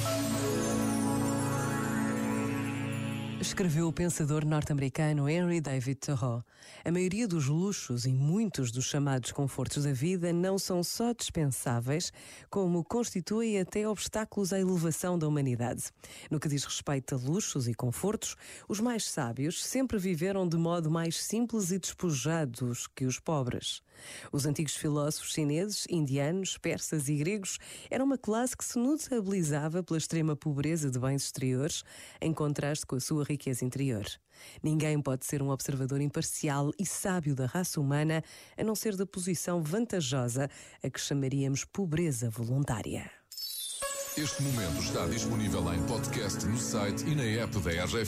Thank you. Escreveu o pensador norte-americano Henry David Thoreau. A maioria dos luxos e muitos dos chamados confortos da vida não são só dispensáveis, como constituem até obstáculos à elevação da humanidade. No que diz respeito a luxos e confortos, os mais sábios sempre viveram de modo mais simples e despojados que os pobres. Os antigos filósofos chineses, indianos, persas e gregos eram uma classe que se notabilizava pela extrema pobreza de bens exteriores, em contraste com a sua riqueza interior. Ninguém pode ser um observador imparcial e sábio da raça humana a não ser da posição vantajosa a que chamaríamos pobreza voluntária. Este momento está disponível em podcast no site e na app da RGF.